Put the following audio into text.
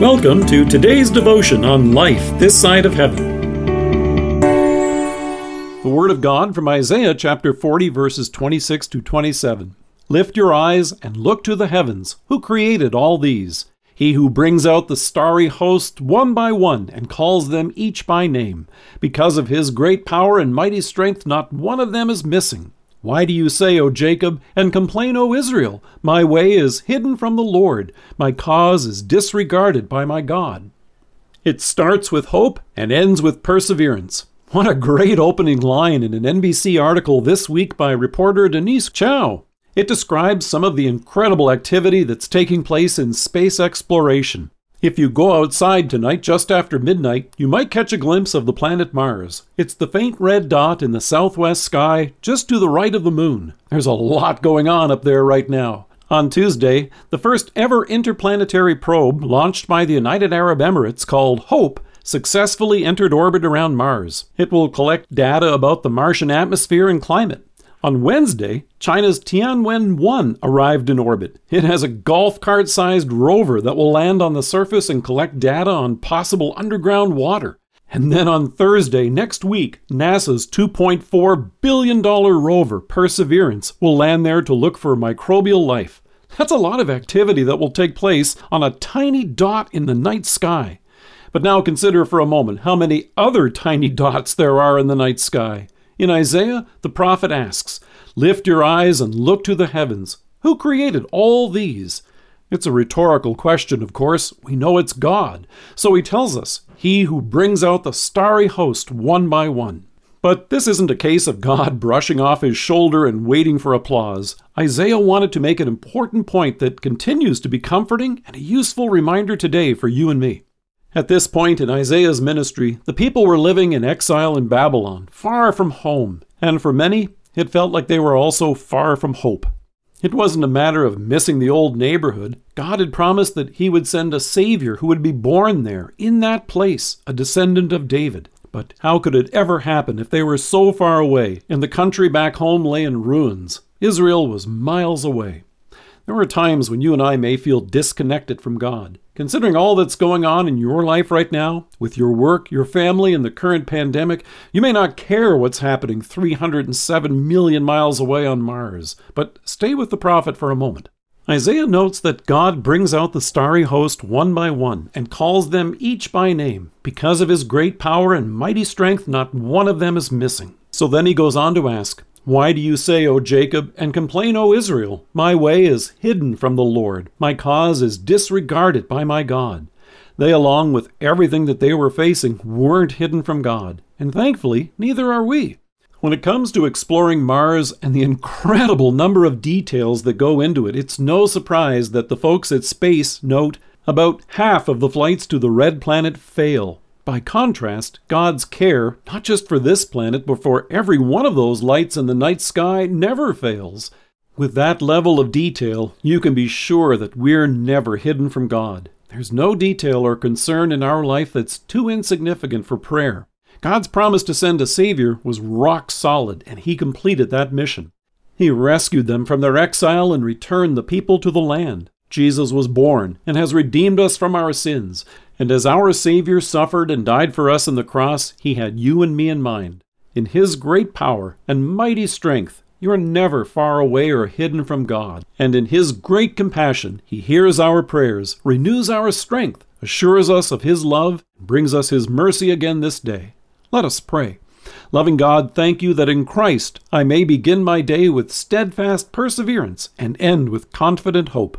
Welcome to today's devotion on life this side of heaven. The Word of God from Isaiah chapter 40, verses 26 to 27. Lift your eyes and look to the heavens, who created all these. He who brings out the starry host one by one and calls them each by name. Because of his great power and mighty strength, not one of them is missing. Why do you say, O Jacob, and complain, O Israel? My way is hidden from the Lord, my cause is disregarded by my God. It starts with hope and ends with perseverance. What a great opening line in an NBC article this week by reporter Denise Chow. It describes some of the incredible activity that's taking place in space exploration. If you go outside tonight just after midnight, you might catch a glimpse of the planet Mars. It's the faint red dot in the southwest sky just to the right of the moon. There's a lot going on up there right now. On Tuesday, the first ever interplanetary probe launched by the United Arab Emirates called HOPE successfully entered orbit around Mars. It will collect data about the Martian atmosphere and climate. On Wednesday, China's Tianwen 1 arrived in orbit. It has a golf cart sized rover that will land on the surface and collect data on possible underground water. And then on Thursday next week, NASA's $2.4 billion rover Perseverance will land there to look for microbial life. That's a lot of activity that will take place on a tiny dot in the night sky. But now consider for a moment how many other tiny dots there are in the night sky. In Isaiah, the prophet asks, Lift your eyes and look to the heavens. Who created all these? It's a rhetorical question, of course. We know it's God. So he tells us, He who brings out the starry host one by one. But this isn't a case of God brushing off his shoulder and waiting for applause. Isaiah wanted to make an important point that continues to be comforting and a useful reminder today for you and me. At this point in Isaiah's ministry, the people were living in exile in Babylon, far from home, and for many, it felt like they were also far from hope. It wasn't a matter of missing the old neighborhood. God had promised that He would send a Savior who would be born there, in that place, a descendant of David. But how could it ever happen if they were so far away and the country back home lay in ruins? Israel was miles away. There are times when you and I may feel disconnected from God. Considering all that's going on in your life right now, with your work, your family, and the current pandemic, you may not care what's happening 307 million miles away on Mars. But stay with the prophet for a moment. Isaiah notes that God brings out the starry host one by one and calls them each by name. Because of his great power and mighty strength, not one of them is missing. So then he goes on to ask, why do you say, O Jacob, and complain, O Israel? My way is hidden from the Lord, my cause is disregarded by my God. They, along with everything that they were facing, weren't hidden from God, and thankfully, neither are we. When it comes to exploring Mars and the incredible number of details that go into it, it's no surprise that the folks at Space note about half of the flights to the red planet fail. By contrast, God's care, not just for this planet, but for every one of those lights in the night sky, never fails. With that level of detail, you can be sure that we're never hidden from God. There's no detail or concern in our life that's too insignificant for prayer. God's promise to send a Savior was rock solid, and He completed that mission. He rescued them from their exile and returned the people to the land. Jesus was born and has redeemed us from our sins. And as our Savior suffered and died for us on the cross, he had you and me in mind. In his great power and mighty strength, you are never far away or hidden from God. And in his great compassion, he hears our prayers, renews our strength, assures us of his love, and brings us his mercy again this day. Let us pray. Loving God, thank you that in Christ I may begin my day with steadfast perseverance and end with confident hope.